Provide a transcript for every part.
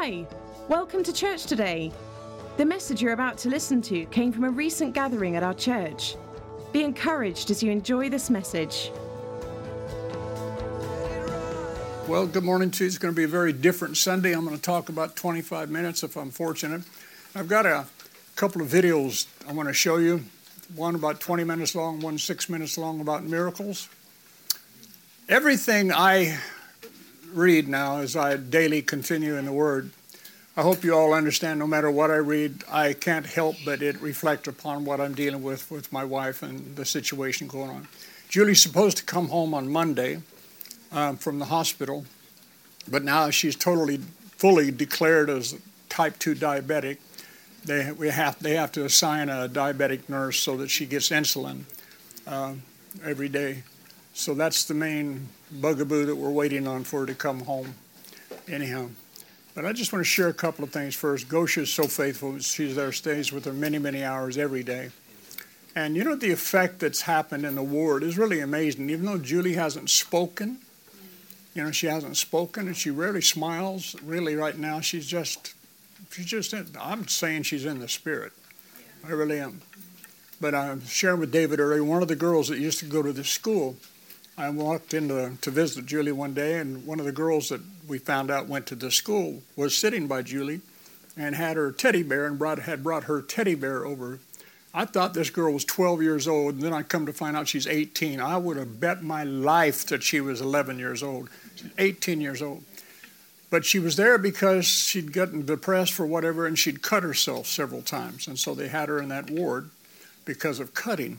Hi, welcome to church today. The message you're about to listen to came from a recent gathering at our church. Be encouraged as you enjoy this message. Well, good morning to you. It's going to be a very different Sunday. I'm going to talk about 25 minutes if I'm fortunate. I've got a couple of videos I want to show you. One about 20 minutes long, one six minutes long about miracles. Everything I read now as I daily continue in the Word, I hope you all understand no matter what I read, I can't help but it reflect upon what I'm dealing with with my wife and the situation going on. Julie's supposed to come home on Monday um, from the hospital, but now she's totally, fully declared as type 2 diabetic. They, we have, they have to assign a diabetic nurse so that she gets insulin uh, every day. So that's the main bugaboo that we're waiting on for to come home. Anyhow, but I just want to share a couple of things first. Gosha is so faithful. She's there, stays with her many, many hours every day. And you know, the effect that's happened in the ward is really amazing. Even though Julie hasn't spoken, you know, she hasn't spoken and she rarely smiles. Really, right now, she's just, she's just, in, I'm saying she's in the spirit. I really am. But I'm sharing with David earlier, one of the girls that used to go to this school, I walked in to, to visit Julie one day, and one of the girls that we found out went to the school was sitting by Julie and had her teddy bear and brought, had brought her teddy bear over. I thought this girl was 12 years old, and then I come to find out she's 18. I would have bet my life that she was 11 years old. She's 18 years old. But she was there because she'd gotten depressed for whatever, and she'd cut herself several times. And so they had her in that ward because of cutting.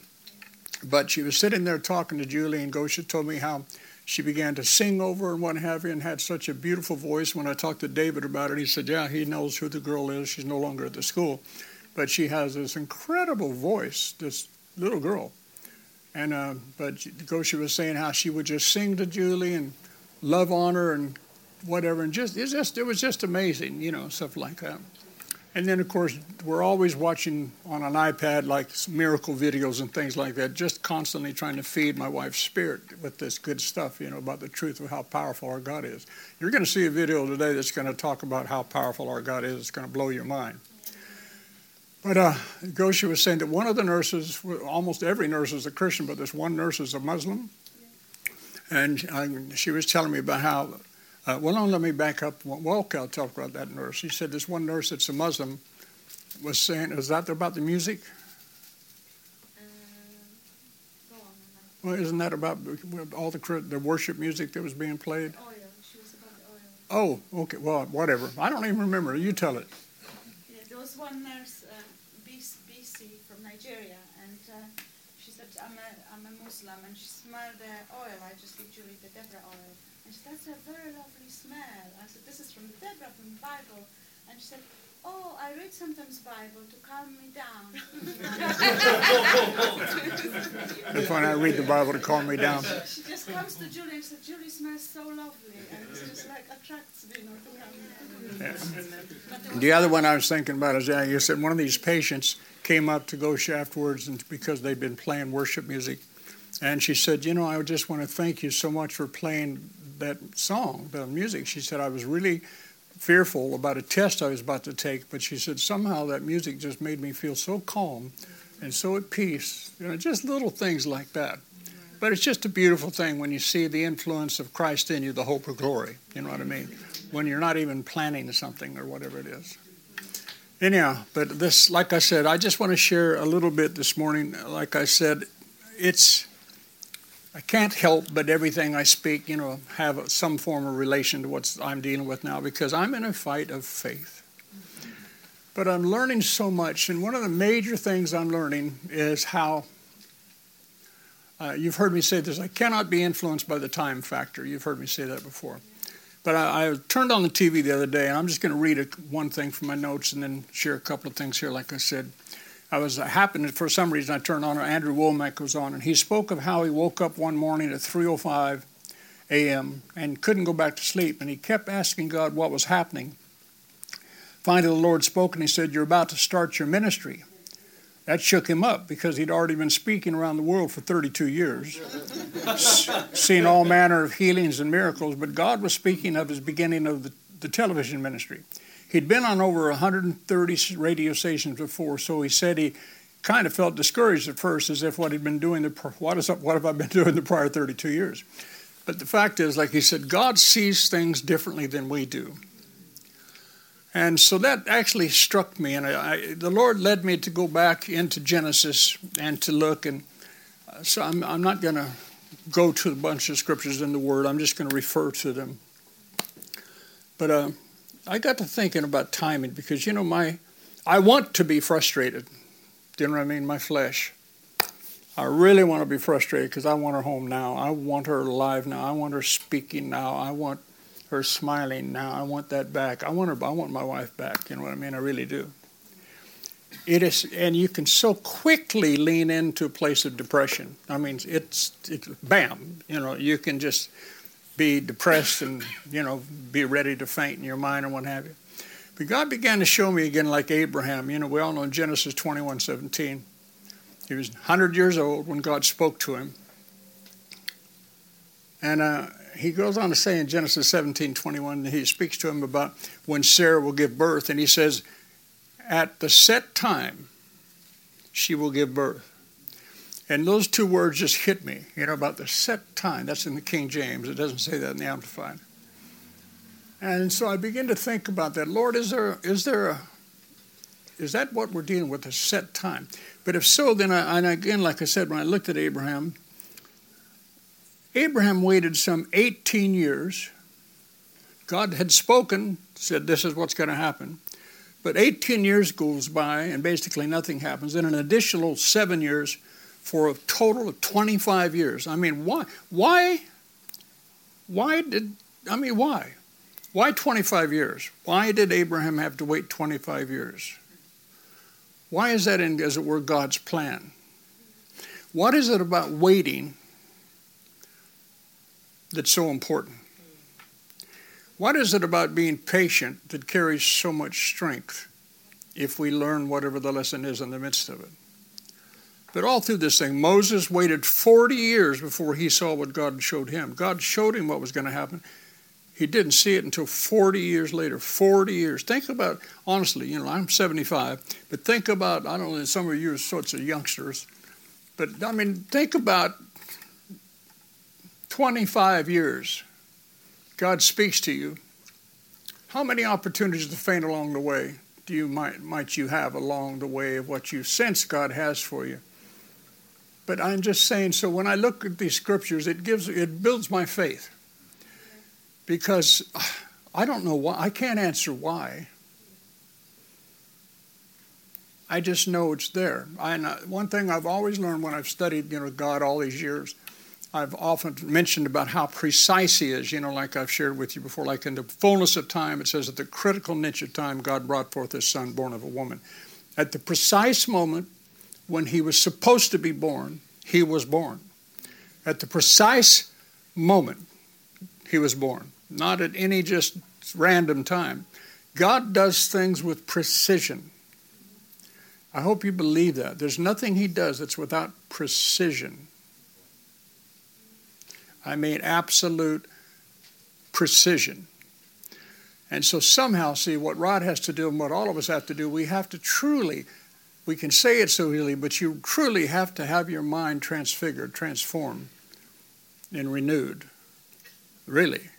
But she was sitting there talking to Julie, and Gosha told me how she began to sing over and what have you, and had such a beautiful voice. When I talked to David about it, he said, Yeah, he knows who the girl is. She's no longer at the school. But she has this incredible voice, this little girl. And uh, but Gosha was saying how she would just sing to Julie and love on her and whatever, and just it just it was just amazing, you know, stuff like that. And then, of course, we're always watching on an iPad like miracle videos and things like that, just constantly trying to feed my wife's spirit with this good stuff, you know, about the truth of how powerful our God is. You're going to see a video today that's going to talk about how powerful our God is. It's going to blow your mind. But uh, Gosha was saying that one of the nurses, almost every nurse is a Christian, but this one nurse is a Muslim. And uh, she was telling me about how uh, well, no, let me back up. Walcott talked about that nurse. He said this one nurse that's a Muslim was saying, is that about the music? Uh, well, isn't that about all the the worship music that was being played? Oil. She was about the oil. Oh, okay. Well, whatever. I don't even remember. You tell it. Yeah, there was one nurse, uh, BC from Nigeria, and uh, she said, I'm a, I'm a Muslim, and she smelled the oil. I just literally the Deborah oil. And she said, that's a very lovely smell. I said, this is from the Deborah, from the Bible. And she said, oh, I read sometimes Bible to calm me down. That's when I read the Bible to calm me down. She just comes to Julie and said, Julie smells so lovely. And it's just like attracts me, you know, to come. The other one I was thinking about is, yeah, you said one of these patients came up to Gosha afterwards and because they'd been playing worship music. And she said, You know, I just want to thank you so much for playing that song, that music. She said, I was really fearful about a test I was about to take, but she said, somehow that music just made me feel so calm and so at peace. You know, just little things like that. But it's just a beautiful thing when you see the influence of Christ in you, the hope of glory. You know what I mean? When you're not even planning something or whatever it is. Anyhow, but this, like I said, I just want to share a little bit this morning. Like I said, it's I can't help but everything I speak, you know, have some form of relation to what I'm dealing with now because I'm in a fight of faith. But I'm learning so much, and one of the major things I'm learning is how uh, you've heard me say this I cannot be influenced by the time factor. You've heard me say that before. But I, I turned on the TV the other day, and I'm just going to read a, one thing from my notes and then share a couple of things here, like I said. I was happened for some reason I turned on Andrew Wommack was on and he spoke of how he woke up one morning at 3:05 a.m. and couldn't go back to sleep and he kept asking God what was happening. Finally the Lord spoke and he said you're about to start your ministry. That shook him up because he'd already been speaking around the world for 32 years, seen all manner of healings and miracles, but God was speaking of his beginning of the, the television ministry. He'd been on over 130 radio stations before, so he said he kind of felt discouraged at first, as if what he'd been doing the what is what have I been doing the prior 32 years? But the fact is, like he said, God sees things differently than we do. And so that actually struck me, and I, I, the Lord led me to go back into Genesis and to look. And uh, so I'm, I'm not going to go to a bunch of scriptures in the Word, I'm just going to refer to them. But uh, I got to thinking about timing because, you know, my I want to be frustrated. Do you know what I mean? My flesh. I really want to be frustrated because I want her home now. I want her alive now. I want her speaking now. I want her smiling now. I want that back. I want her. I want my wife back. You know what I mean? I really do. It is, and you can so quickly lean into a place of depression. I mean, it's, it's bam. You know, you can just be depressed and you know be ready to faint in your mind and what have you. But God began to show me again, like Abraham. You know, we all know in Genesis twenty-one seventeen. He was 100 years old when God spoke to him. And uh, he goes on to say in Genesis 17 21, he speaks to him about when Sarah will give birth. And he says, At the set time, she will give birth. And those two words just hit me, you know, about the set time. That's in the King James. It doesn't say that in the Amplified. And so I begin to think about that. Lord, is there is there a is that what we're dealing with, a set time? But if so, then I, and again, like I said, when I looked at Abraham, Abraham waited some 18 years. God had spoken, said this is what's going to happen. But 18 years goes by and basically nothing happens. Then an additional seven years for a total of 25 years. I mean, why? Why? Why did? I mean, why? Why 25 years? Why did Abraham have to wait 25 years? Why is that in, as it were, God's plan? What is it about waiting that's so important? What is it about being patient that carries so much strength if we learn whatever the lesson is in the midst of it? But all through this thing, Moses waited 40 years before he saw what God showed him. God showed him what was going to happen. He didn't see it until 40 years later. 40 years. Think about, honestly, you know, I'm 75, but think about, I don't know, some of you are sorts of youngsters, but I mean, think about 25 years. God speaks to you. How many opportunities to faint along the way do you might, might you have along the way of what you sense God has for you? But I'm just saying, so when I look at these scriptures, it gives, it builds my faith because I don't know why. I can't answer why. I just know it's there. I, one thing I've always learned when I've studied, you know, God all these years, I've often mentioned about how precise He is. You know, like I've shared with you before, like in the fullness of time, it says at the critical niche of time, God brought forth His Son, born of a woman. At the precise moment when He was supposed to be born, He was born. At the precise moment, He was born not at any just random time. God does things with precision. I hope you believe that. There's nothing He does that's without precision. I mean, absolute precision. And so, somehow, see, what Rod has to do and what all of us have to do, we have to truly, we can say it so easily, but you truly have to have your mind transfigured, transformed, and renewed. Really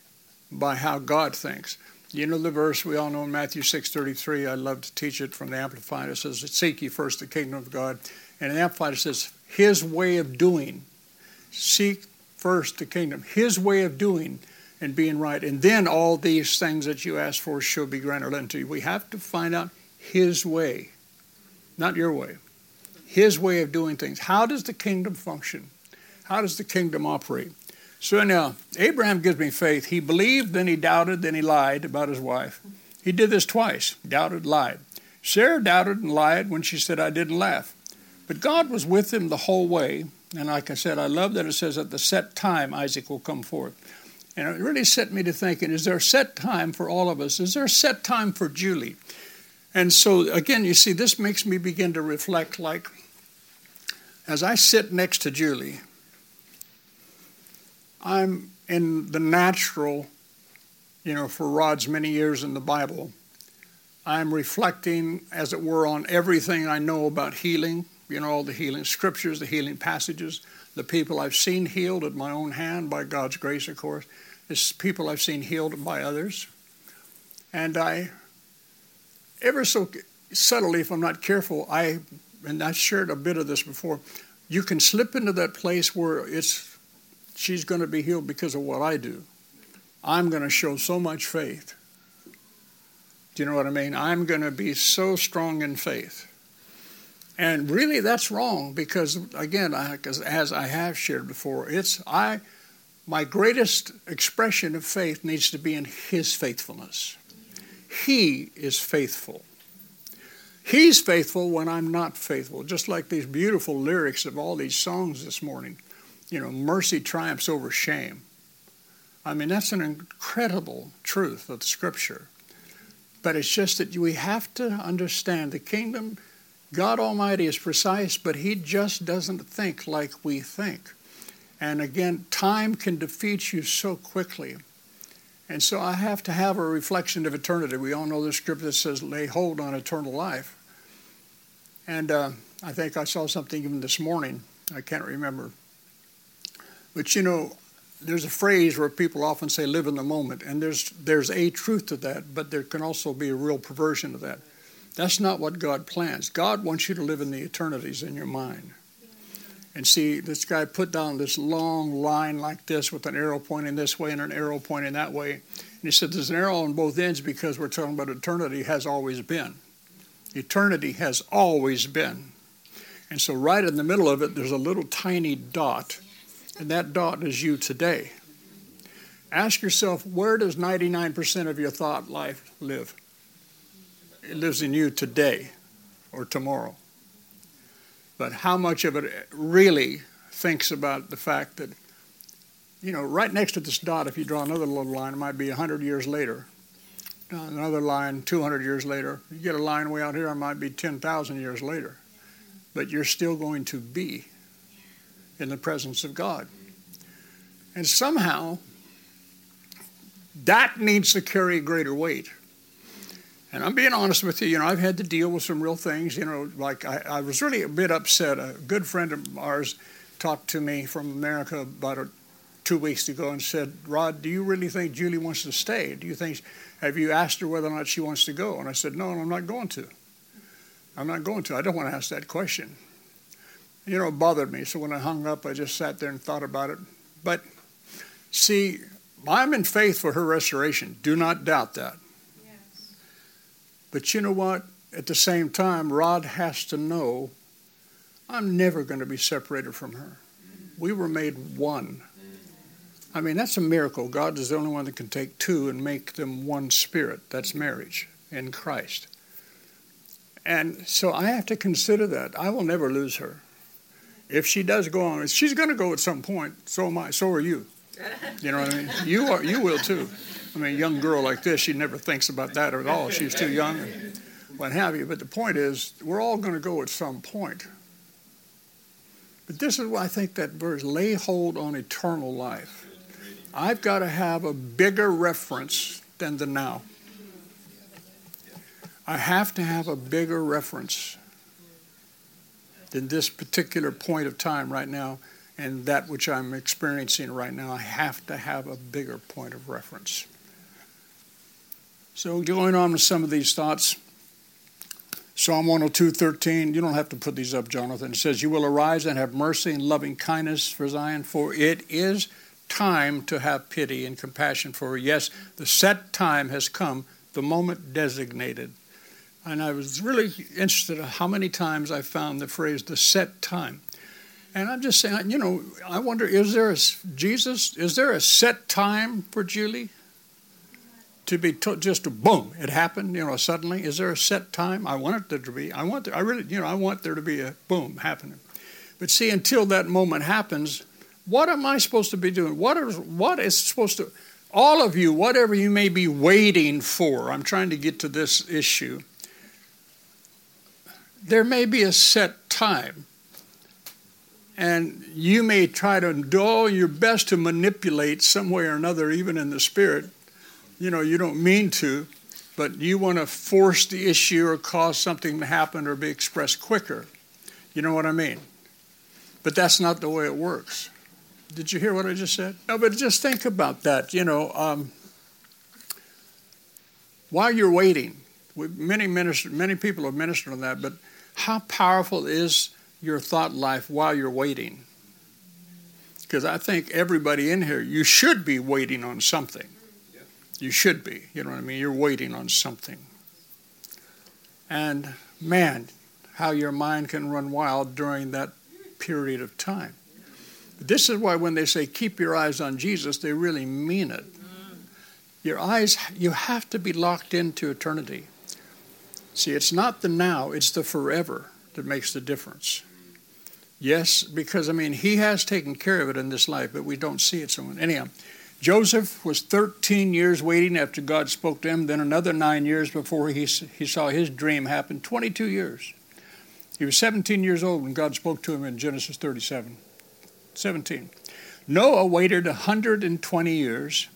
by how God thinks. You know the verse we all know in Matthew 6:33. I love to teach it from the Amplified. It says, "Seek ye first the kingdom of God," and the Amplified says, "His way of doing." Seek first the kingdom, His way of doing and being right, and then all these things that you ask for shall be granted unto you. We have to find out His way, not your way. His way of doing things. How does the kingdom function? How does the kingdom operate? So now, Abraham gives me faith. He believed, then he doubted, then he lied about his wife. He did this twice doubted, lied. Sarah doubted and lied when she said, I didn't laugh. But God was with him the whole way. And like I said, I love that it says at the set time Isaac will come forth. And it really set me to thinking is there a set time for all of us? Is there a set time for Julie? And so, again, you see, this makes me begin to reflect like, as I sit next to Julie, I'm in the natural, you know, for Rod's many years in the Bible. I'm reflecting, as it were, on everything I know about healing, you know, all the healing scriptures, the healing passages, the people I've seen healed at my own hand by God's grace, of course. It's people I've seen healed by others. And I, ever so subtly, if I'm not careful, I, and I shared a bit of this before, you can slip into that place where it's, she's going to be healed because of what I do. I'm going to show so much faith. Do you know what I mean? I'm going to be so strong in faith. And really, that's wrong because, again, I, as I have shared before, it's I, my greatest expression of faith needs to be in His faithfulness. He is faithful. He's faithful when I'm not faithful, just like these beautiful lyrics of all these songs this morning. You know, mercy triumphs over shame. I mean, that's an incredible truth of the Scripture. But it's just that we have to understand the kingdom, God Almighty is precise, but He just doesn't think like we think. And again, time can defeat you so quickly. And so I have to have a reflection of eternity. We all know the scripture that says, lay hold on eternal life. And uh, I think I saw something even this morning. I can't remember. But you know, there's a phrase where people often say live in the moment and there's there's a truth to that but there can also be a real perversion of that that's not what god plans god wants you to live in the eternities in your mind and see this guy put down this long line like this with an arrow pointing this way and an arrow pointing that way and he said there's an arrow on both ends because we're talking about eternity has always been eternity has always been and so right in the middle of it there's a little tiny dot and that dot is you today. Ask yourself, where does 99% of your thought life live? It lives in you today or tomorrow. But how much of it really thinks about the fact that, you know, right next to this dot, if you draw another little line, it might be 100 years later. Uh, another line 200 years later. You get a line way out here, it might be 10,000 years later. But you're still going to be in the presence of God. And somehow, that needs to carry greater weight. And I'm being honest with you, you know, I've had to deal with some real things, you know, like I, I was really a bit upset. A good friend of ours talked to me from America about a, two weeks ago and said, Rod, do you really think Julie wants to stay? Do you think, have you asked her whether or not she wants to go? And I said, no, I'm not going to. I'm not going to. I don't want to ask that question you know, it bothered me. So when I hung up, I just sat there and thought about it. But see, I'm in faith for her restoration. Do not doubt that. But you know what? At the same time, Rod has to know I'm never going to be separated from her. We were made one. I mean, that's a miracle. God is the only one that can take two and make them one spirit. That's marriage in Christ. And so I have to consider that. I will never lose her if she does go on, she's going to go at some point. So am I. So are you. You know what I mean? You are. You will too. I mean, a young girl like this, she never thinks about that at all. She's too young, and what have you. But the point is, we're all going to go at some point. But this is why I think that verse: "Lay hold on eternal life." I've got to have a bigger reference than the now. I have to have a bigger reference than this particular point of time right now and that which I'm experiencing right now. I have to have a bigger point of reference. So, going on with some of these thoughts, Psalm 102:13. You don't have to put these up, Jonathan. It says, "You will arise and have mercy and loving kindness for Zion, for it is time to have pity and compassion for her. Yes, the set time has come, the moment designated." And I was really interested in how many times I found the phrase the set time. And I'm just saying, you know, I wonder, is there a, Jesus, is there a set time for Julie? To be to, just a boom, it happened, you know, suddenly. Is there a set time? I want it there to be. I want, there, I really, you know, I want there to be a boom happening. But see, until that moment happens, what am I supposed to be doing? What is, what is supposed to, all of you, whatever you may be waiting for, I'm trying to get to this issue there may be a set time. And you may try to do all your best to manipulate some way or another, even in the spirit. You know, you don't mean to, but you want to force the issue or cause something to happen or be expressed quicker. You know what I mean? But that's not the way it works. Did you hear what I just said? No, but just think about that. You know, um, while you're waiting, we, many minister, many people have ministered on that. But how powerful is your thought life while you're waiting? Because I think everybody in here, you should be waiting on something. You should be. You know what I mean? You're waiting on something. And man, how your mind can run wild during that period of time. This is why when they say keep your eyes on Jesus, they really mean it. Mm. Your eyes, you have to be locked into eternity. See, it's not the now, it's the forever that makes the difference. Yes, because I mean, he has taken care of it in this life, but we don't see it so anyhow. Joseph was 13 years waiting after God spoke to him, then another nine years before he, he saw his dream happen, 22 years. He was 17 years old when God spoke to him in Genesis 37. 17. Noah waited 120 years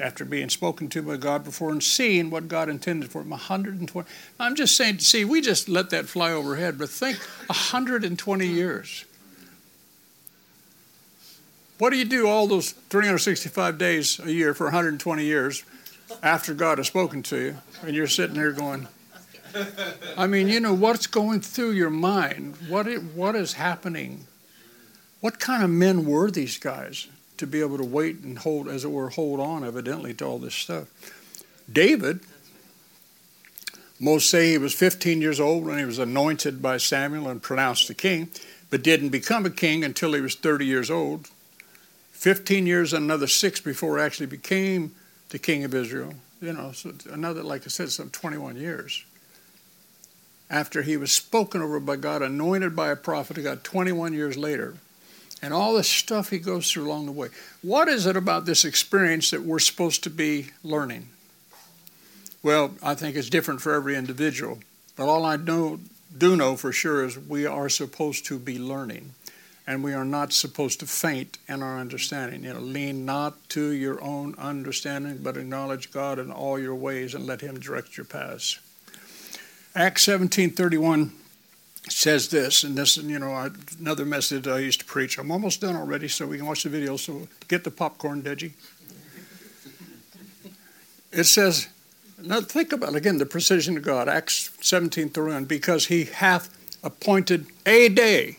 after being spoken to by God before and seeing what God intended for him. 120. I'm just saying, see, we just let that fly overhead, but think 120 years. What do you do all those 365 days a year for 120 years after God has spoken to you? And you're sitting there going, I mean, you know, what's going through your mind? What, what is happening? What kind of men were these guys to be able to wait and hold, as it were, hold on, evidently, to all this stuff? David, most say he was 15 years old when he was anointed by Samuel and pronounced the king, but didn't become a king until he was 30 years old. 15 years and another six before he actually became the king of Israel. You know, so another, like I said, some 21 years. After he was spoken over by God, anointed by a prophet, he got 21 years later. And all the stuff he goes through along the way. What is it about this experience that we're supposed to be learning? Well, I think it's different for every individual. But all I know, do know for sure is we are supposed to be learning and we are not supposed to faint in our understanding. You know, lean not to your own understanding, but acknowledge God in all your ways and let Him direct your paths. Acts seventeen thirty one says this, and this, you know, another message I used to preach. I'm almost done already, so we can watch the video. So get the popcorn, Deji. It says, now think about again the precision of God. Acts seventeen thirty one, because He hath appointed a day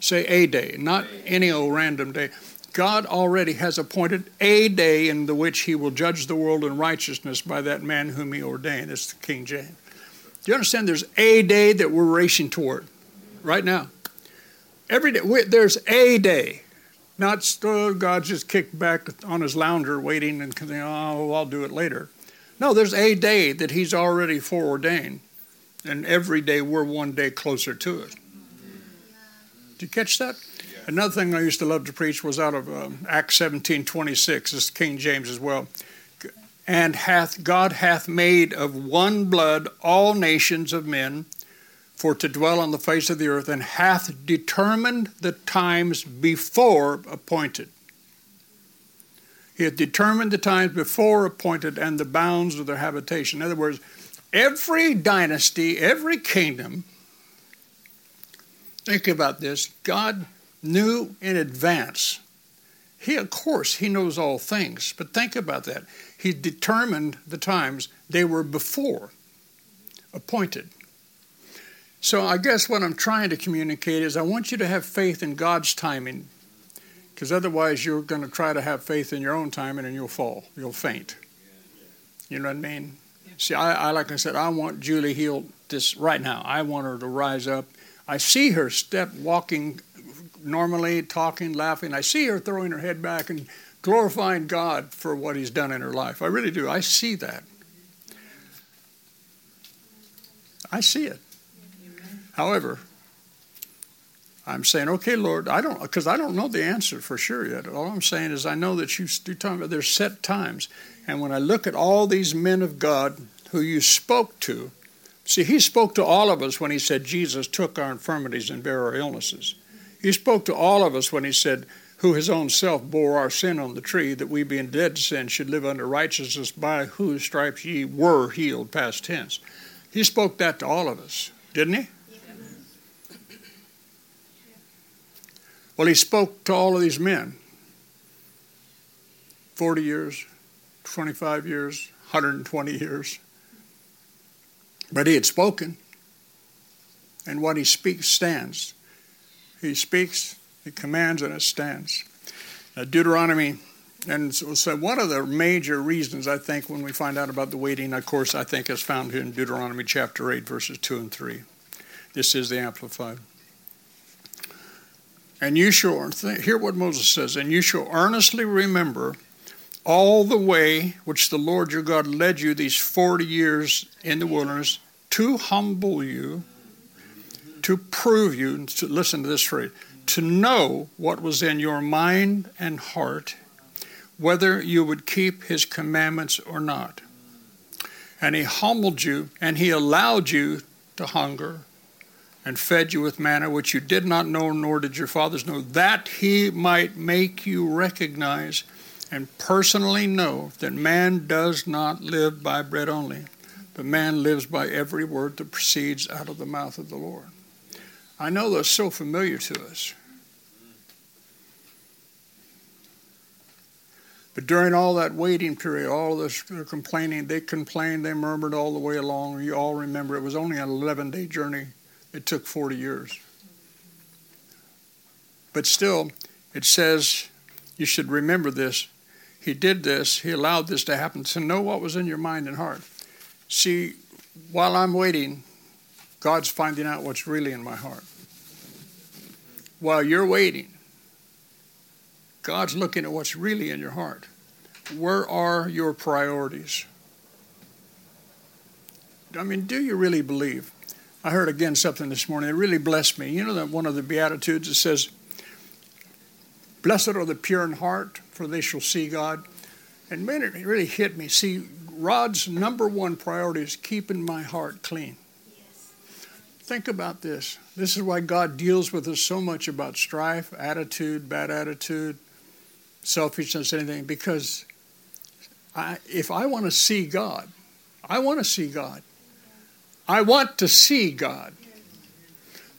Say a day, not any old random day. God already has appointed a day in the which he will judge the world in righteousness by that man whom he ordained. It's King James. Do you understand? There's a day that we're racing toward right now. Every day, there's a day. Not oh, God just kicked back on his lounger waiting and oh, I'll do it later. No, there's a day that he's already foreordained. And every day we're one day closer to it. Did you catch that? Another thing I used to love to preach was out of um, Acts 17 26. This is King James as well. And hath God hath made of one blood all nations of men for to dwell on the face of the earth, and hath determined the times before appointed. He hath determined the times before appointed and the bounds of their habitation. In other words, every dynasty, every kingdom Think about this. God knew in advance. He, of course, he knows all things, but think about that. He determined the times they were before appointed. So I guess what I'm trying to communicate is I want you to have faith in God's timing, because otherwise you're going to try to have faith in your own timing and you'll fall, you'll faint. You know what I mean? See, I, I like I said, I want Julie healed this right now. I want her to rise up I see her step walking normally, talking, laughing. I see her throwing her head back and glorifying God for what He's done in her life. I really do. I see that. I see it. However, I'm saying, okay, Lord, I don't, because I don't know the answer for sure yet. All I'm saying is I know that you, you're talking about there's set times. And when I look at all these men of God who you spoke to, See, he spoke to all of us when he said Jesus took our infirmities and bare our illnesses. He spoke to all of us when he said, who his own self bore our sin on the tree, that we being dead to sin should live under righteousness, by whose stripes ye were healed, past tense. He spoke that to all of us, didn't he? Well, he spoke to all of these men 40 years, 25 years, 120 years. But he had spoken, and what he speaks stands. He speaks, he commands, and it stands. Now, Deuteronomy, and so, one of the major reasons I think when we find out about the waiting, of course, I think is found here in Deuteronomy chapter 8, verses 2 and 3. This is the Amplified. And you shall, hear what Moses says, and you shall earnestly remember all the way which the Lord your God led you these 40 years in the wilderness to humble you, to prove you, to listen to this phrase, to know what was in your mind and heart, whether you would keep his commandments or not. And he humbled you, and he allowed you to hunger and fed you with manna which you did not know, nor did your fathers know, that he might make you recognize and personally know that man does not live by bread only, but man lives by every word that proceeds out of the mouth of the Lord. I know that's so familiar to us. But during all that waiting period, all this complaining, they complained, they murmured all the way along. You all remember it was only an 11 day journey it took 40 years. But still, it says you should remember this. He did this, He allowed this to happen to know what was in your mind and heart. See, while I'm waiting, God's finding out what's really in my heart. While you're waiting, God's looking at what's really in your heart. Where are your priorities? I mean, do you really believe I heard again something this morning that really blessed me. You know that one of the Beatitudes that says, Blessed are the pure in heart, for they shall see God. And man, it really hit me. See, Rod's number one priority is keeping my heart clean. Yes. Think about this. This is why God deals with us so much about strife, attitude, bad attitude, selfishness, anything, because I, if I want to see God, I want to see God. I want to see God.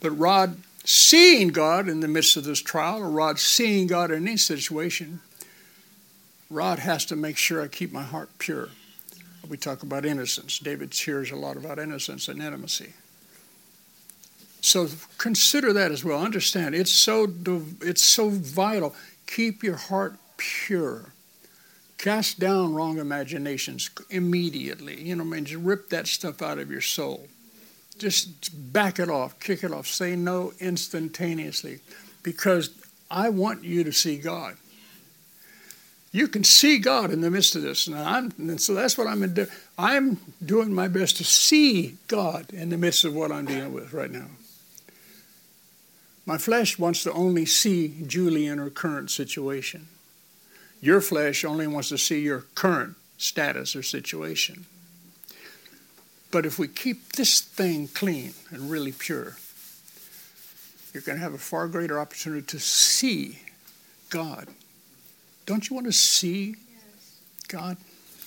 But Rod seeing God in the midst of this trial, or Rod seeing God in any situation, Rod has to make sure I keep my heart pure. We talk about innocence. David hears a lot about innocence and intimacy. So consider that as well. Understand it's so it's so vital. Keep your heart pure. Cast down wrong imaginations immediately. You know, what I mean, just rip that stuff out of your soul. Just back it off, kick it off, say no instantaneously because I want you to see God. You can see God in the midst of this. And, and so that's what I'm doing. I'm doing my best to see God in the midst of what I'm dealing with right now. My flesh wants to only see Julie in her current situation. Your flesh only wants to see your current status or situation. But if we keep this thing clean and really pure, you're going to have a far greater opportunity to see God. Don't you want to see God?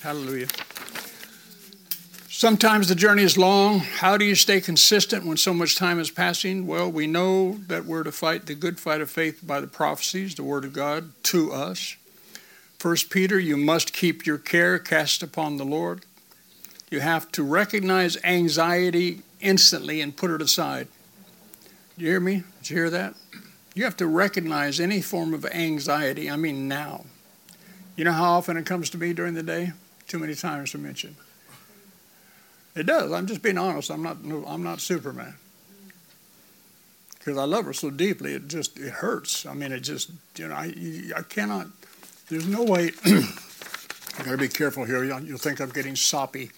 Hallelujah. Sometimes the journey is long. How do you stay consistent when so much time is passing? Well, we know that we're to fight the good fight of faith by the prophecies, the Word of God to us. First Peter, you must keep your care cast upon the Lord. You have to recognize anxiety instantly and put it aside. Do you hear me? Did you hear that? You have to recognize any form of anxiety. I mean, now. You know how often it comes to me during the day? Too many times to mention. It does. I'm just being honest. I'm not. I'm not Superman. Because I love her so deeply, it just it hurts. I mean, it just you know I I cannot there's no way, I've got to be careful here. You'll think I'm getting soppy.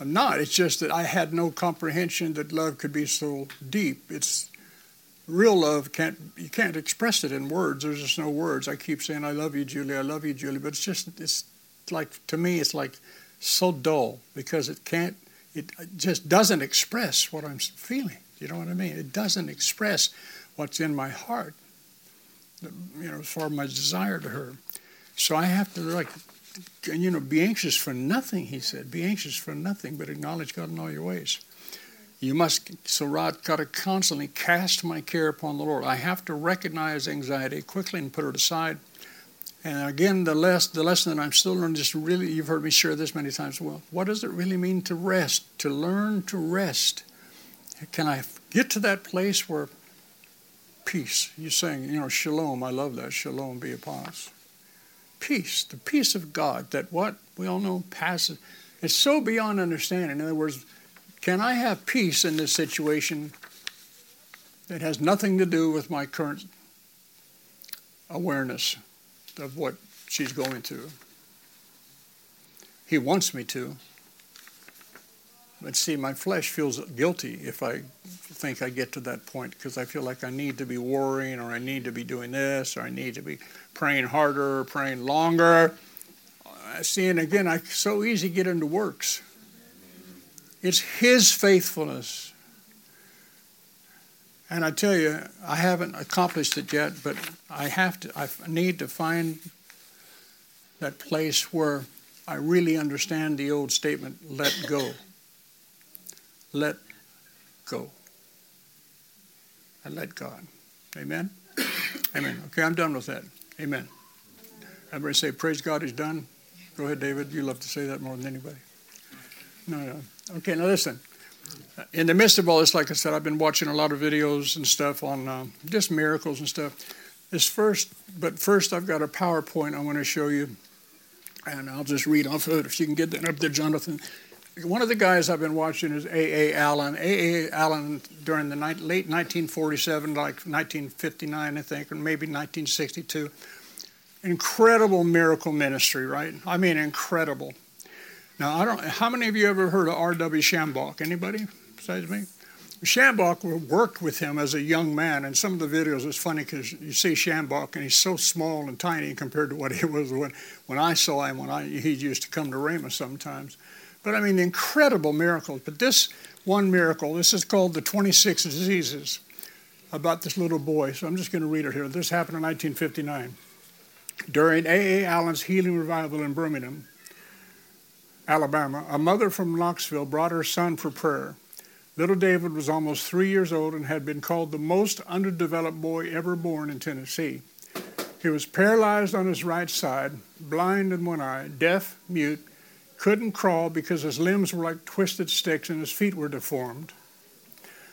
I'm not. It's just that I had no comprehension that love could be so deep. It's real love can't you can't express it in words. There's just no words. I keep saying I love you, Julie. I love you, Julie. But it's just it's like to me it's like so dull because it can't. It just doesn't express what I'm feeling. You know what I mean? It doesn't express what's in my heart. you know, as far as my desire to her. So I have to like, you know, be anxious for nothing. He said, be anxious for nothing, but acknowledge God in all your ways. You must, so Rod, got to constantly cast my care upon the Lord. I have to recognize anxiety quickly and put it aside. And again, the, less, the lesson that I'm still learning, just really, you've heard me share this many times. Well, what does it really mean to rest? To learn to rest. Can I get to that place where peace, you're saying, you know, shalom, I love that, shalom be upon us. Peace, the peace of God that what we all know passes, it's so beyond understanding. In other words, can I have peace in this situation that has nothing to do with my current awareness of what she's going through? He wants me to. But see, my flesh feels guilty if I think I get to that point because I feel like I need to be worrying or I need to be doing this or I need to be praying harder or praying longer. See, and again, I so easy get into works. It's His faithfulness. And I tell you, I haven't accomplished it yet, but I have to. I need to find that place where I really understand the old statement, "Let go." Let go. And let God. Amen. Amen. Okay, I'm done with that. Amen. Everybody say, "Praise God, He's done." Go ahead, David. You love to say that more than anybody. No, no. Okay, now listen. In the midst of all this, like I said, I've been watching a lot of videos and stuff on uh, just miracles and stuff. This first, but first, I've got a PowerPoint I want to show you, and I'll just read off of it. If you can get that up there, Jonathan. One of the guys I've been watching is A. A. Allen. A. A. Allen during the ni- late 1947, like 1959, I think, or maybe 1962. Incredible miracle ministry, right? I mean, incredible. Now, I don't. How many of you ever heard of R.W. Schambach? Anybody besides me? Schambach worked with him as a young man, and some of the videos is funny because you see Schambach and he's so small and tiny compared to what he was when, when I saw him when I, he used to come to Rhema sometimes. But I mean, incredible miracles. But this one miracle, this is called the 26 diseases about this little boy. So I'm just going to read it here. This happened in 1959 during A. A. Allen's healing revival in Birmingham. Alabama, a mother from Knoxville brought her son for prayer. Little David was almost three years old and had been called the most underdeveloped boy ever born in Tennessee. He was paralyzed on his right side, blind in one eye, deaf, mute, couldn't crawl because his limbs were like twisted sticks and his feet were deformed.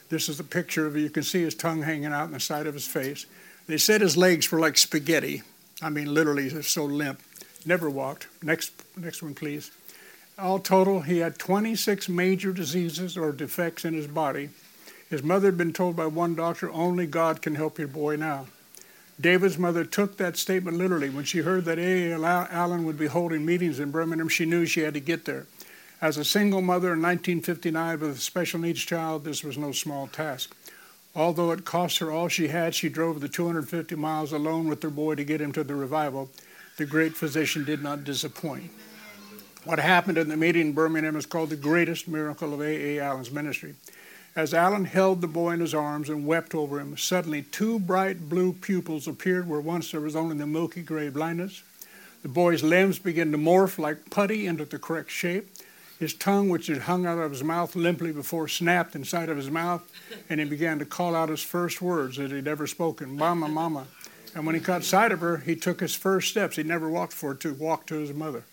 This is a picture of. You can see his tongue hanging out in the side of his face. They said his legs were like spaghetti. I mean, literally, so limp. Never walked. Next, next one, please. All total, he had 26 major diseases or defects in his body. His mother had been told by one doctor, only God can help your boy now. David's mother took that statement literally. When she heard that A. Allen would be holding meetings in Birmingham, she knew she had to get there. As a single mother in 1959 with a special needs child, this was no small task. Although it cost her all she had, she drove the 250 miles alone with her boy to get him to the revival. The great physician did not disappoint. What happened in the meeting in Birmingham is called the greatest miracle of A. A. Allen's ministry. As Allen held the boy in his arms and wept over him, suddenly two bright blue pupils appeared where once there was only the milky gray blindness. The boy's limbs began to morph like putty into the correct shape. His tongue, which had hung out of his mouth limply before, snapped inside of his mouth, and he began to call out his first words that he'd ever spoken Mama, Mama. And when he caught sight of her, he took his first steps. He never walked for to walk to his mother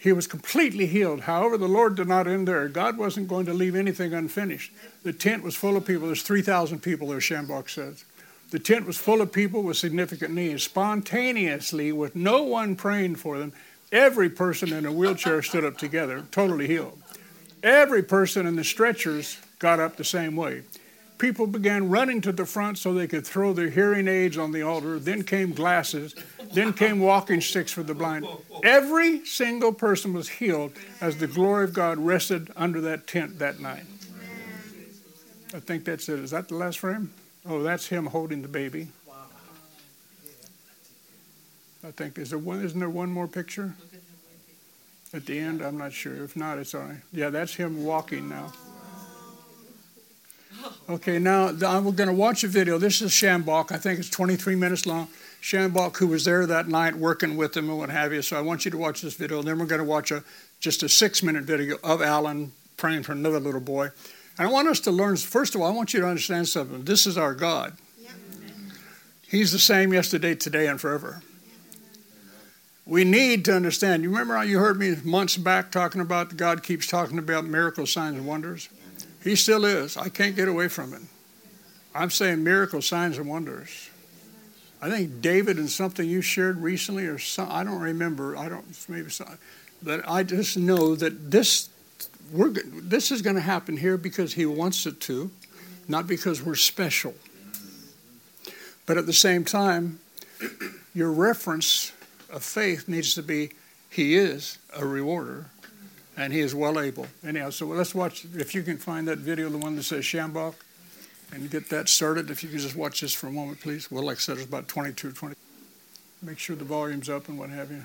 he was completely healed. However, the Lord did not end there. God wasn't going to leave anything unfinished. The tent was full of people. There's 3,000 people there, Schambach says. The tent was full of people with significant needs. Spontaneously, with no one praying for them, every person in a wheelchair stood up together, totally healed. Every person in the stretchers got up the same way people began running to the front so they could throw their hearing aids on the altar. Then came glasses. Then came walking sticks for the blind. Every single person was healed as the glory of God rested under that tent that night. I think that's it. Is that the last frame? Oh, that's him holding the baby. I think is there one? Isn't there one more picture? At the end, I'm not sure. If not, it's all right. Yeah, that's him walking now. Okay, now I'm going to watch a video. This is Schambach. I think it's 23 minutes long. Schambach, who was there that night working with him and what have you. So I want you to watch this video. And Then we're going to watch a just a six minute video of Allen praying for another little boy. And I want us to learn, first of all, I want you to understand something. This is our God. He's the same yesterday, today, and forever. We need to understand. You remember how you heard me months back talking about God keeps talking about miracles, signs, and wonders? He still is. I can't get away from it. I'm saying miracles, signs, and wonders. I think David and something you shared recently, or some, I don't remember. I don't maybe, some, but I just know that this we're this is going to happen here because He wants it to, not because we're special. But at the same time, your reference of faith needs to be He is a rewarder and He is well able. Anyhow, so let's watch, if you can find that video, the one that says Schambach, and get that started. If you can just watch this for a moment, please. Well, like I said, it's about 22, 20. Make sure the volume's up and what have you.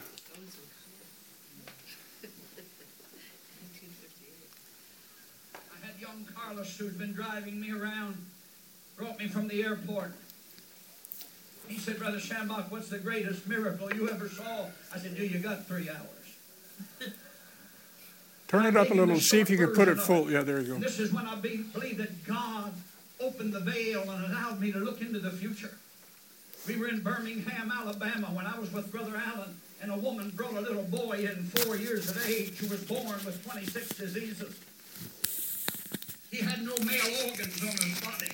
I had young Carlos who'd been driving me around, brought me from the airport. He said, Brother Schambach, what's the greatest miracle you ever saw? I said, Do you got three hours? Turn it up a little. See if you can put it full. Yeah, there you go. This is when I be, believe that God opened the veil and allowed me to look into the future. We were in Birmingham, Alabama, when I was with Brother Allen, and a woman brought a little boy in four years of age who was born with 26 diseases. He had no male organs on his body.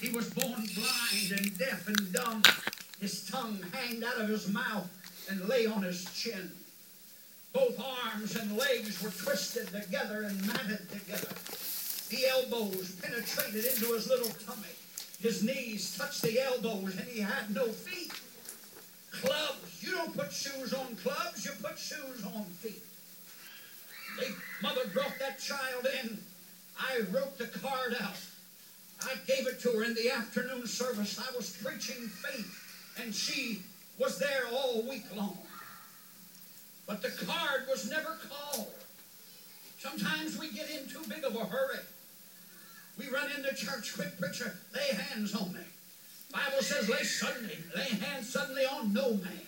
He was born blind and deaf and dumb. His tongue hanged out of his mouth and lay on his chin. Both arms and legs were twisted together and matted together. The elbows penetrated into his little tummy. His knees touched the elbows and he had no feet. Clubs. You don't put shoes on clubs, you put shoes on feet. The mother brought that child in. I wrote the card out. I gave it to her in the afternoon service. I was preaching faith, and she was there all week long. But the card was never called. Sometimes we get in too big of a hurry. We run into church, quick preacher, lay hands on me. Bible says lay suddenly, lay hands suddenly on no man.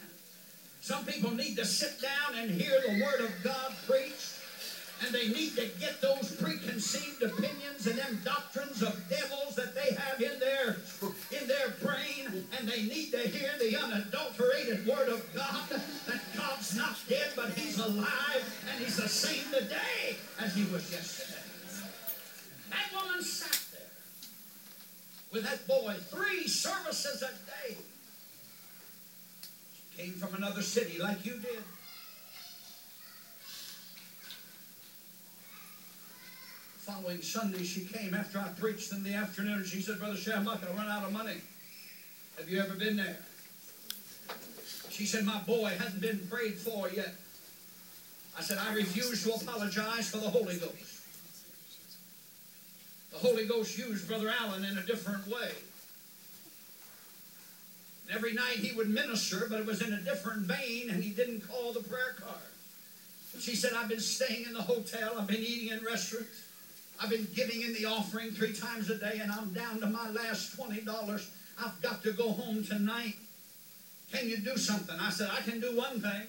Some people need to sit down and hear the word of God preached and they need to get those preconceived opinions and them doctrines of devils that they have in their in their brain, and they need to hear the unadulterated word of God that God's not dead, but He's alive, and He's the same today as He was yesterday. That woman sat there with that boy three services a day. She came from another city like you did. Following Sunday, she came after I preached in the afternoon. and She said, Brother Schambach, I run out of money. Have you ever been there? She said, My boy hasn't been prayed for yet. I said, I refuse to apologize for the Holy Ghost. The Holy Ghost used Brother Allen in a different way. And every night he would minister, but it was in a different vein, and he didn't call the prayer card. She said, I've been staying in the hotel, I've been eating in restaurants. I've been giving in the offering three times a day, and I'm down to my last $20. I've got to go home tonight. Can you do something? I said, I can do one thing.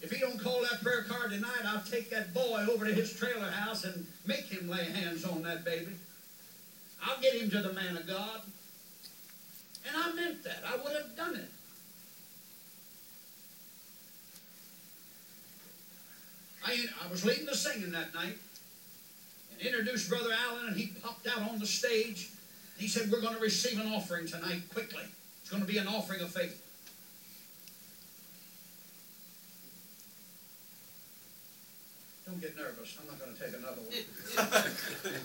If he don't call that prayer card tonight, I'll take that boy over to his trailer house and make him lay hands on that baby. I'll get him to the man of God. And I meant that. I would have done it. I, I was leading the singing that night and introduced Brother Allen, and he popped out on the stage. He said, We're going to receive an offering tonight quickly. It's going to be an offering of faith. Don't get nervous. I'm not going to take another one.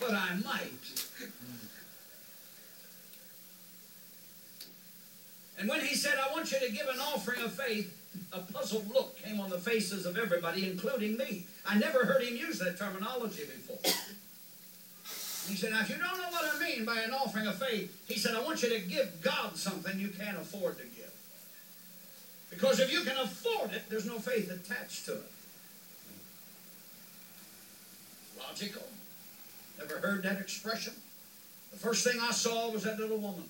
but I might. And when he said, I want you to give an offering of faith, a puzzled look came on the faces of everybody, including me. I never heard him use that terminology before. He said, Now, if you don't know what I mean by an offering of faith, he said, I want you to give God something you can't afford to give. Because if you can afford it, there's no faith attached to it. Logical. Never heard that expression? The first thing I saw was that little woman.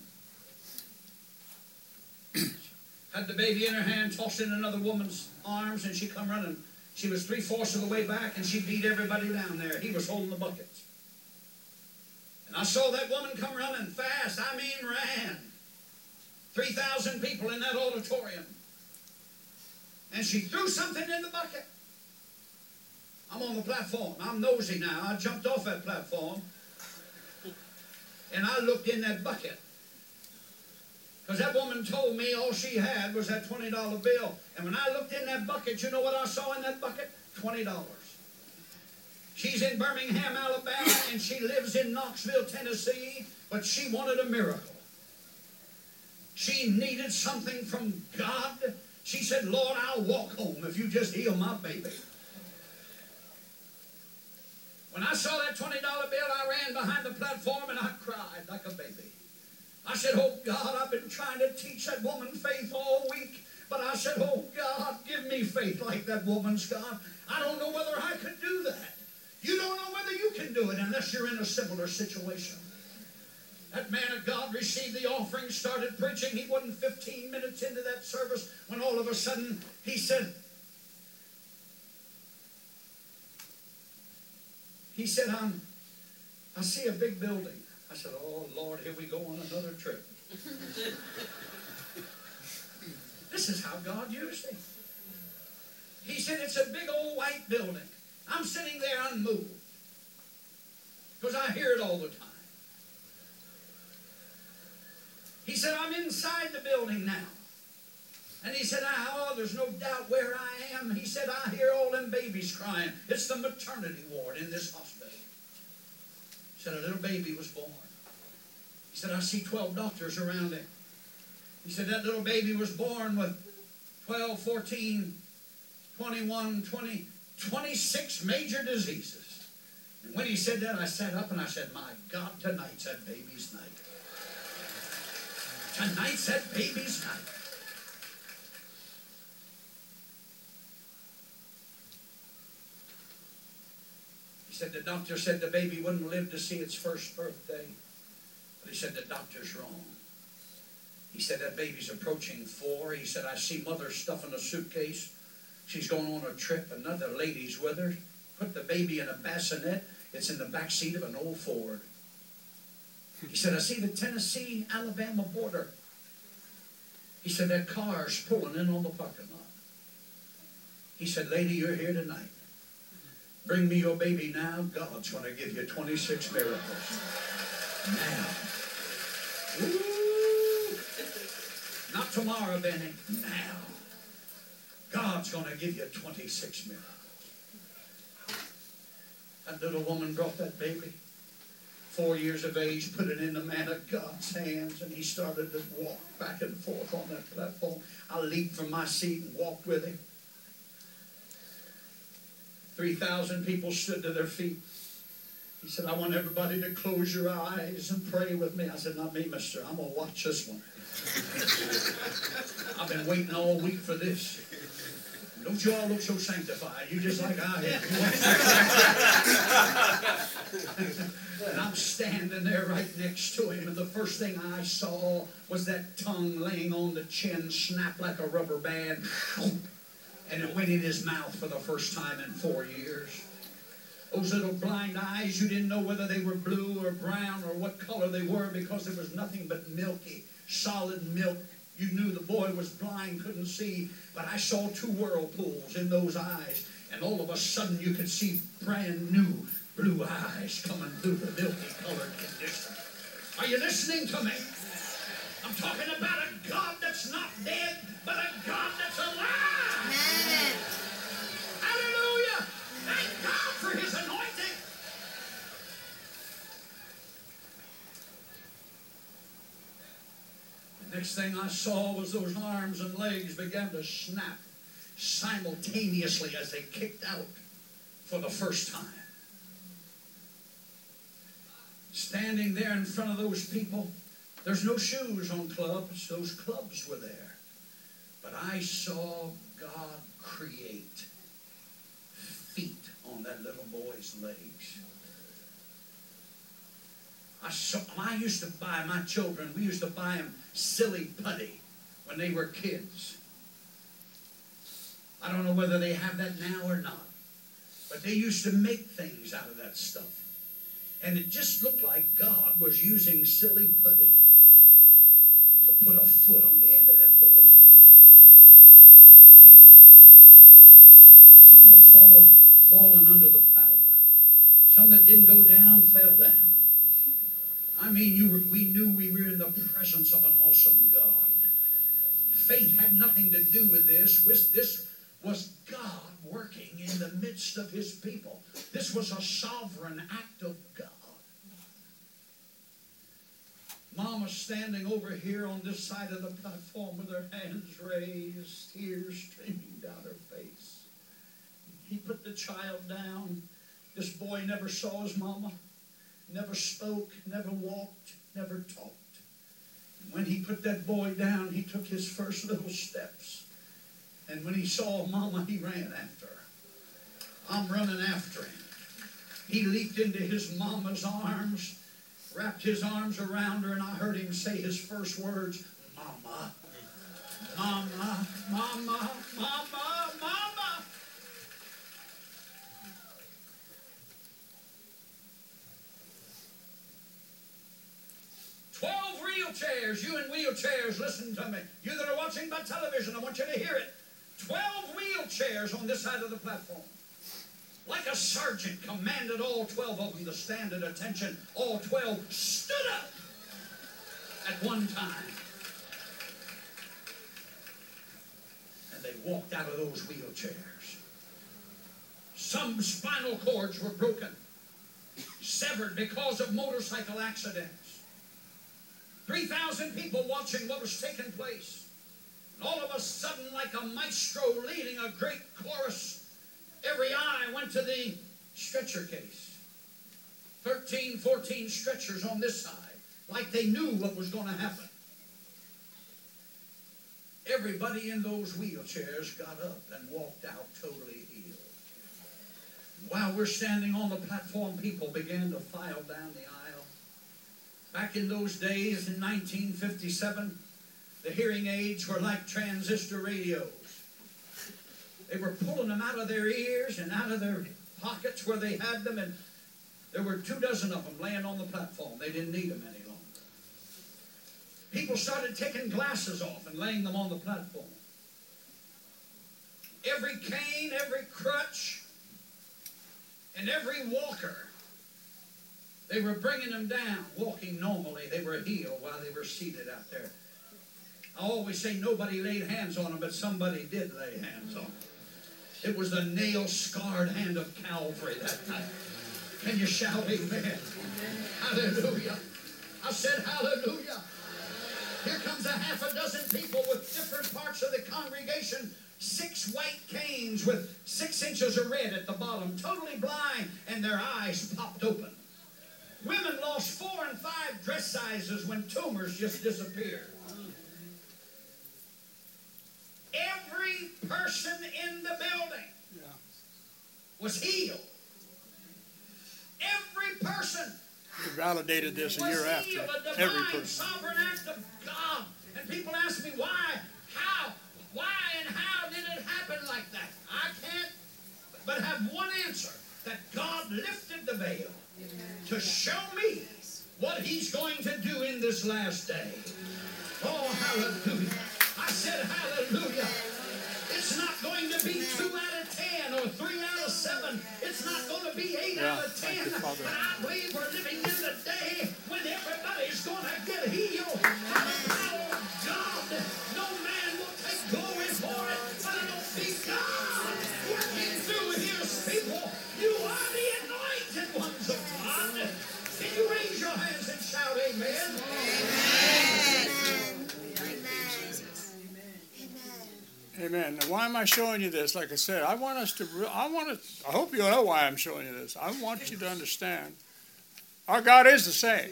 Had the baby in her hand, tossed in another woman's arms, and she come running. She was three-fourths of the way back, and she beat everybody down there. He was holding the buckets. And I saw that woman come running fast. I mean ran. 3,000 people in that auditorium. And she threw something in the bucket. I'm on the platform. I'm nosy now. I jumped off that platform. And I looked in that bucket. Because that woman told me all she had was that $20 bill. And when I looked in that bucket, you know what I saw in that bucket? $20. She's in Birmingham, Alabama, and she lives in Knoxville, Tennessee, but she wanted a miracle. She needed something from God. She said, Lord, I'll walk home if you just heal my baby. When I saw that $20 bill, I ran behind the platform and I cried like a baby. I said, Oh God, I've been trying to teach that woman faith all week. But I said, Oh God, give me faith like that woman's God. I don't know whether I could do that. You don't know whether you can do it unless you're in a similar situation. That man of God received the offering, started preaching. He wasn't 15 minutes into that service when all of a sudden he said, He said, I'm, I see a big building. I said, Oh, Lord, here we go on another trip. this is how God used me. He said, It's a big old white building. I'm sitting there unmoved because I hear it all the time. He said, I'm inside the building now. And he said, ah, Oh, there's no doubt where I am. He said, I hear all them babies crying. It's the maternity ward in this hospital. Said, A little baby was born. He said, I see 12 doctors around it. He said, That little baby was born with 12, 14, 21, 20, 26 major diseases. And when he said that, I sat up and I said, My God, tonight's that baby's night. Tonight's that baby's night. Said the doctor said the baby wouldn't live to see its first birthday. But he said the doctor's wrong. He said that baby's approaching four. He said, I see mother stuffing a suitcase. She's going on a trip. Another lady's with her. Put the baby in a bassinet. It's in the back seat of an old Ford. He said, I see the Tennessee Alabama border. He said, that car's pulling in on the parking lot. He said, Lady, you're here tonight. Bring me your baby now. God's going to give you 26 miracles. Now. Ooh. Not tomorrow, Benny. Now. God's going to give you 26 miracles. That little woman brought that baby. Four years of age, put it in the man of God's hands, and he started to walk back and forth on that platform. I leaped from my seat and walked with him. 3,000 people stood to their feet. He said, I want everybody to close your eyes and pray with me. I said, Not me, mister. I'm going to watch this one. I've been waiting all week for this. Don't you all look so sanctified? You just like I am. and I'm standing there right next to him, and the first thing I saw was that tongue laying on the chin, snap like a rubber band and it went in his mouth for the first time in four years. Those little blind eyes, you didn't know whether they were blue or brown or what color they were because there was nothing but milky, solid milk. You knew the boy was blind, couldn't see, but I saw two whirlpools in those eyes, and all of a sudden you could see brand new blue eyes coming through the milky colored condition. Are you listening to me? I'm talking about a God that's not dead, but a God that's alive. Amen. Hallelujah. Thank God for his anointing. The next thing I saw was those arms and legs began to snap simultaneously as they kicked out for the first time. Standing there in front of those people, there's no shoes on clubs, those clubs were there. But I saw God create feet on that little boy's legs. I, saw, I used to buy my children, we used to buy them silly putty when they were kids. I don't know whether they have that now or not. But they used to make things out of that stuff. And it just looked like God was using silly putty to put a foot on the end of that boy's body. People's hands were raised. Some were fall, fallen under the power. Some that didn't go down fell down. I mean, you were, we knew we were in the presence of an awesome God. Faith had nothing to do with this. This was God working in the midst of his people. This was a sovereign act of God. Mama standing over here on this side of the platform with her hands raised, tears streaming down her face. He put the child down. This boy never saw his mama, never spoke, never walked, never talked. When he put that boy down, he took his first little steps. And when he saw Mama, he ran after her. I'm running after him. He leaped into his mama's arms, wrapped his arms around her, and I heard him say his first words, Mama, Mama, Mama, Mama, Mama. Twelve wheelchairs, you in wheelchairs, listen to me. You that are watching by television, I want you to hear it. 12 wheelchairs on this side of the platform. Like a sergeant commanded all 12 of them to stand at attention. All 12 stood up at one time. And they walked out of those wheelchairs. Some spinal cords were broken, severed because of motorcycle accidents. 3,000 people watching what was taking place. And all of a sudden, like a maestro leading a great chorus, every eye went to the stretcher case. 13, 14 stretchers on this side, like they knew what was going to happen. Everybody in those wheelchairs got up and walked out totally healed. While we're standing on the platform, people began to file down the aisle. Back in those days, in 1957, the hearing aids were like transistor radios. They were pulling them out of their ears and out of their pockets where they had them, and there were two dozen of them laying on the platform. They didn't need them any longer. People started taking glasses off and laying them on the platform. Every cane, every crutch, and every walker, they were bringing them down, walking normally. They were healed while they were seated out there. I always say nobody laid hands on them, but somebody did lay hands on them. It was the nail scarred hand of Calvary that night. Can you shout amen? amen? Hallelujah. I said hallelujah. Here comes a half a dozen people with different parts of the congregation. Six white canes with six inches of red at the bottom, totally blind, and their eyes popped open. Women lost four and five dress sizes when tumors just disappeared. Every person in the building Yeah. was healed. Every person We validated this a year after. A Every divine, person. sovereign act of God. And people ask me why, how, why and how did it happen like that? I can't but have one answer. That God lifted the veil to show me what he's going to do in this last day. Oh, hallelujah. I said hallelujah. It's not going to be two out of ten or three out of seven. It's not going to be eight Yeah, out of ten. you, But I believe we're living in the day when everybody's going to get healed by the power of God. No man will take glory for it, but it'll be God working through his people. You are the anointed ones of God. Can you raise your hands and shout amen? Amen. Now, why am I showing you this? Like I said, I want us to. I want to. I hope you know why I'm showing you this. I want you to understand. Our God is the same.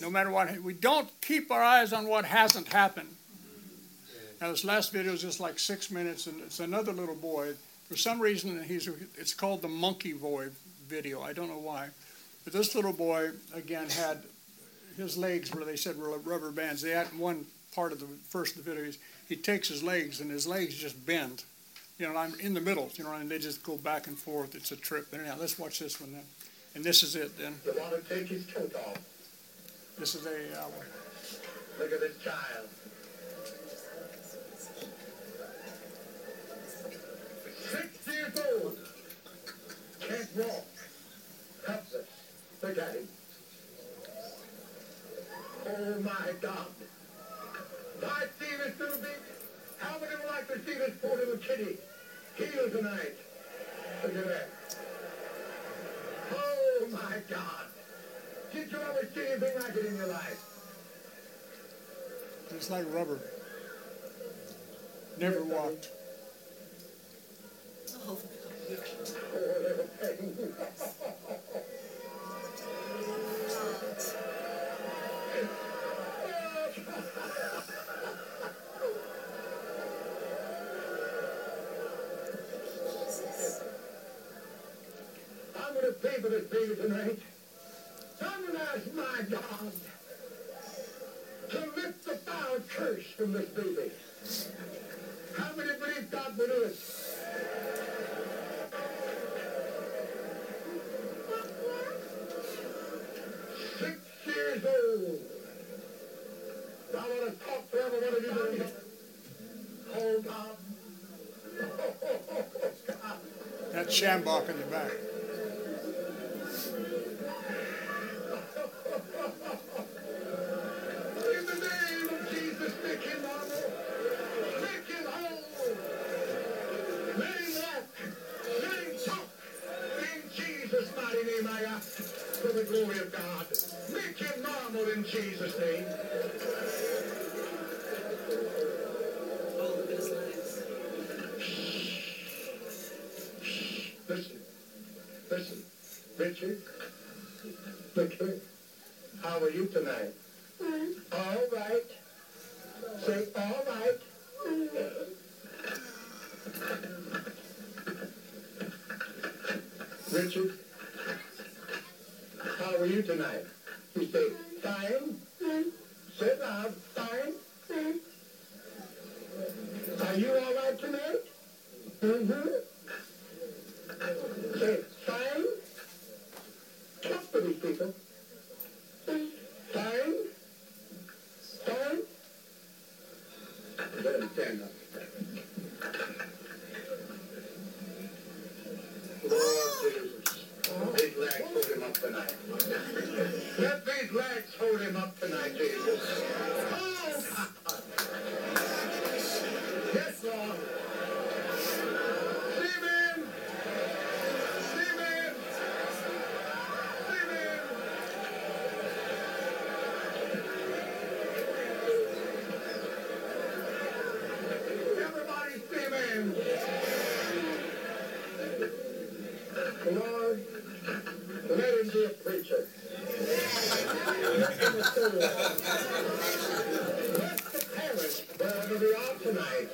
No matter what, we don't keep our eyes on what hasn't happened. Now, this last video is just like six minutes, and it's another little boy. For some reason, he's. It's called the Monkey Boy video. I don't know why. But this little boy, again, had his legs where they said were rubber bands. They had one part of the first of the video. He takes his legs and his legs just bend. You know, I'm in the middle, you know, and they just go back and forth. It's a trip. But anyhow, let's watch this one then. And this is it then. You want to take his coat off. This is a. Uh, Look at this child. Six years old. Can't walk. Helpless. Look at him. Oh my God. I see this little baby. How would you like to see this poor little kitty healed tonight? Look at that. Oh my God. Did you ever see anything like it in your life? it's like rubber. Never walked. Oh, little for this baby tonight. I'm going to ask my God to lift the foul curse from this baby. How many believe God will do it? Six years old. I want to talk to every one of you tonight. That's in the back. Normal in Jesus' name. Listen. Listen. Richard. Richard. How are you tonight? All right. Say, all right. Richard, how are you tonight? You say, fine. Say loud, fine. Are you all right tonight? Mm-hmm. Say, fine. Talk to these people. Fine. Fine. Let him stand up. Lord Jesus, these legs hold him up tonight. Let these legs hold him up tonight, Jesus. Oh, God. Yes, Lord. See him. See him. See him. Everybody say amen. Lord, let him be a preacher. Let parents, wherever they are tonight,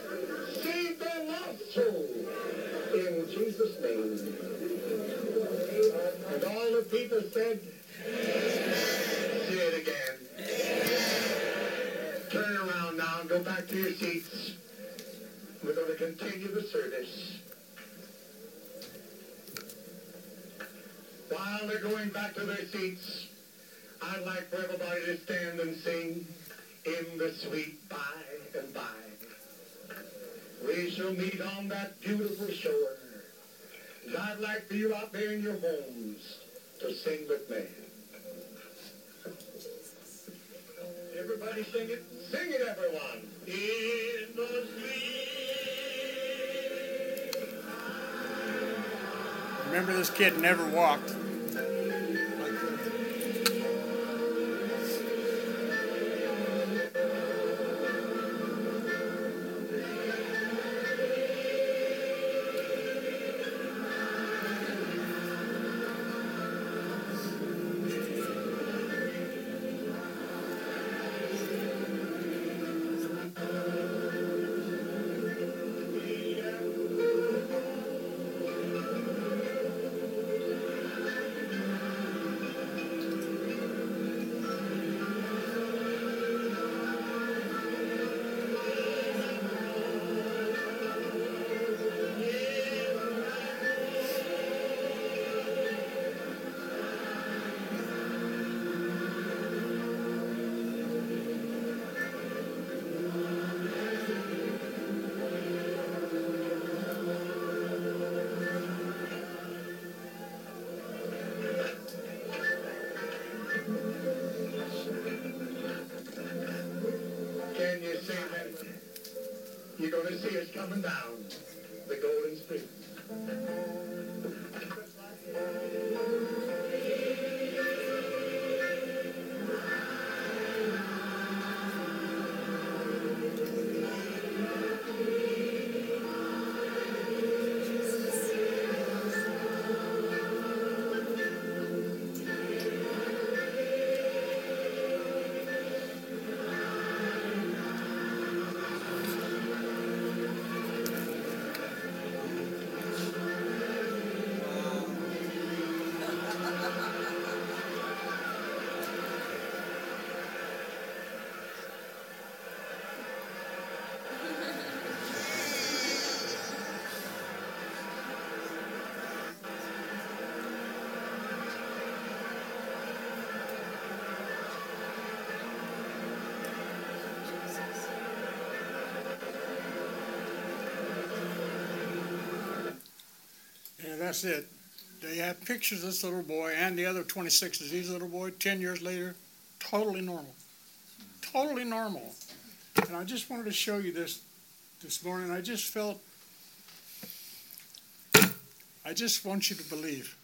lost soul. In Jesus' name. And all the people said, say it again. Turn around now and go back to your seats. We're going to continue the service. While they're going back to their seats, I'd like for everybody to stand and sing in the sweet by and by. We shall meet on that beautiful shore. And I'd like for you out there in your homes to sing with me. Everybody sing it. Sing it, everyone. In the sweet Remember, this kid never walked. Coming down that's it. They have pictures of this little boy and the other 26 disease little boy 10 years later, totally normal. Totally normal. And I just wanted to show you this this morning. I just felt, I just want you to believe.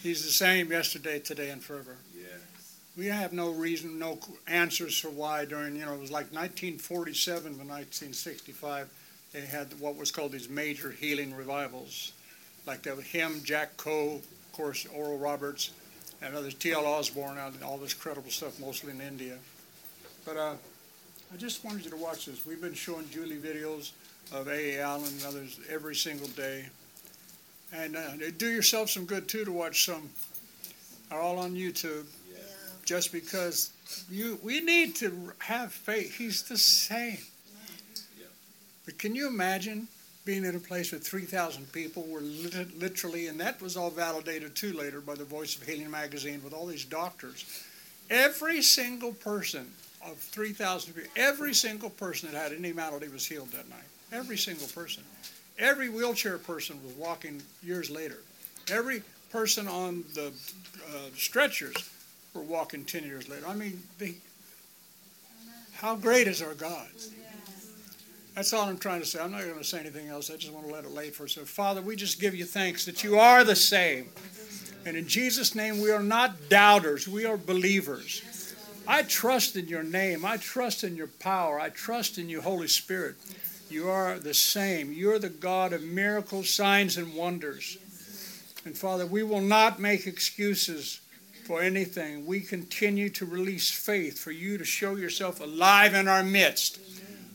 He's the same yesterday, today, and forever. Yes. We have no reason, no answers for why during, you know, it was like 1947 to 1965, they had what was called these major healing revivals like that with him, Jack Coe, of course, Oral Roberts, and others, T.L. Osborn, and all this credible stuff, mostly in India. But uh, I just wanted you to watch this. We've been showing Julie videos of A.A. Allen and others every single day. And uh, do yourself some good, too, to watch some. Are all on YouTube. Just because you, we need to have faith. He's the same. But can you imagine being in a place with 3,000 people were lit- literally, and that was all validated too later by the Voice of Healing magazine with all these doctors. Every single person of 3,000 people, every single person that had any malady was healed that night. Every single person. Every wheelchair person was walking years later. Every person on the uh, stretchers were walking 10 years later. I mean, the, how great is our God? That's all I'm trying to say. I'm not going to say anything else. I just want to let it lay for us. So, Father, we just give you thanks that you are the same. And in Jesus' name, we are not doubters, we are believers. I trust in your name. I trust in your power. I trust in you, Holy Spirit. You are the same. You're the God of miracles, signs, and wonders. And Father, we will not make excuses for anything. We continue to release faith for you to show yourself alive in our midst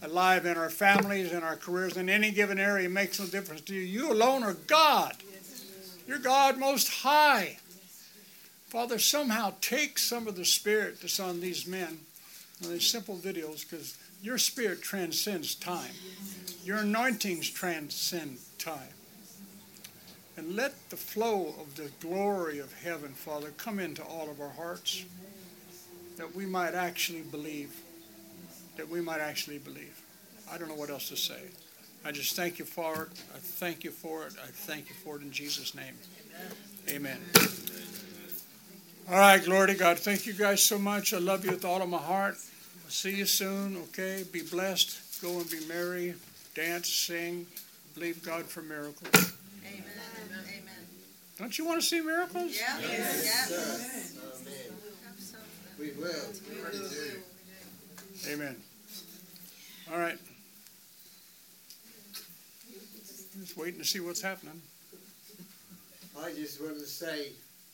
alive in our families, in our careers, in any given area makes no difference to you. You alone are God. You're God most high. Father, somehow take some of the spirit that's on these men, on these simple videos, because your spirit transcends time. Your anointings transcend time. And let the flow of the glory of heaven, Father, come into all of our hearts that we might actually believe that we might actually believe. I don't know what else to say. I just thank you for it. I thank you for it. I thank you for it in Jesus' name. Amen. All right, glory to God. Thank you guys so much. I love you with all of my heart. I'll see you soon, okay? Be blessed. Go and be merry. Dance, sing. Believe God for miracles. Amen. Amen. Don't you want to see miracles? Yeah. Yes. Yeah. We will. We really do. Amen. All right. Just waiting to see what's happening. I just want to say,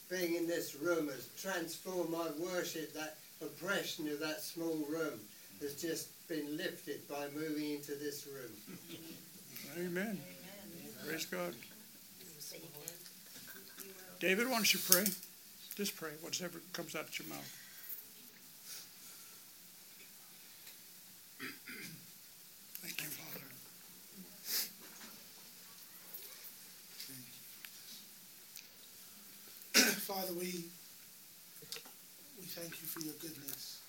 being in this room has transformed my worship. That oppression of that small room has just been lifted by moving into this room. Amen. Praise God. David, why don't you pray? Just pray, whatever comes out of your mouth. Father, we we thank you for your goodness,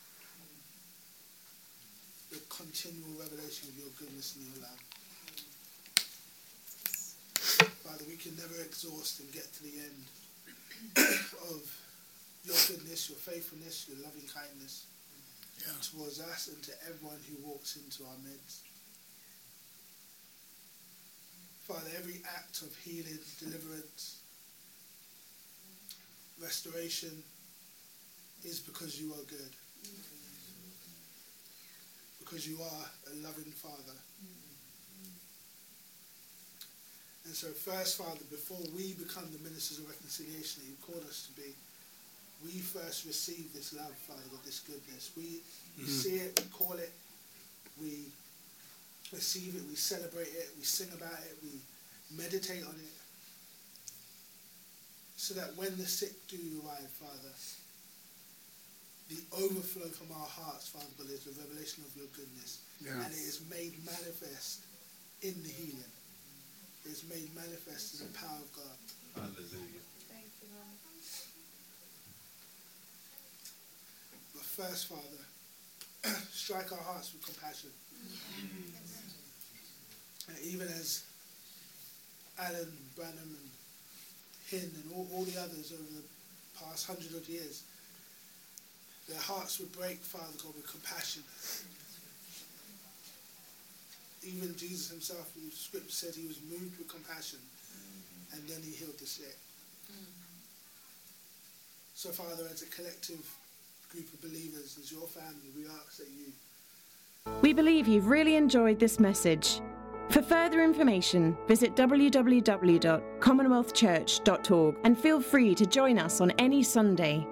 the continual revelation of your goodness and your love. Father, we can never exhaust and get to the end of your goodness, your faithfulness, your loving kindness Yeah. towards us and to everyone who walks into our midst. Father, every act of healing, deliverance, restoration is because you are good. Because you are a loving Father. And so, first, Father, before we become the ministers of reconciliation that you called us to be, we first receive this love, Father, with this goodness. We, we hmm. see it, we call it, we receive it, we celebrate it, we sing about it, we meditate on it. So that when the sick do arrive, Father, the overflow from our hearts, Father God, is the revelation of your goodness. Yeah. And it is made manifest in the healing. It is made manifest in the power of God. Hallelujah. Thank you, Lord. But first, Father, strike our hearts with compassion. And even as Allen, Branham, and Hinn, and all, all the others over the past hundred odd years, their hearts would break, Father God, with compassion. Even Jesus himself, the scripture said he was moved with compassion, and then he healed the sick. So, Father, as a collective group of believers, as your family, we ask that you We believe you've really enjoyed this message. For further information, visit www.commonwealthchurch.org and feel free to join us on any Sunday.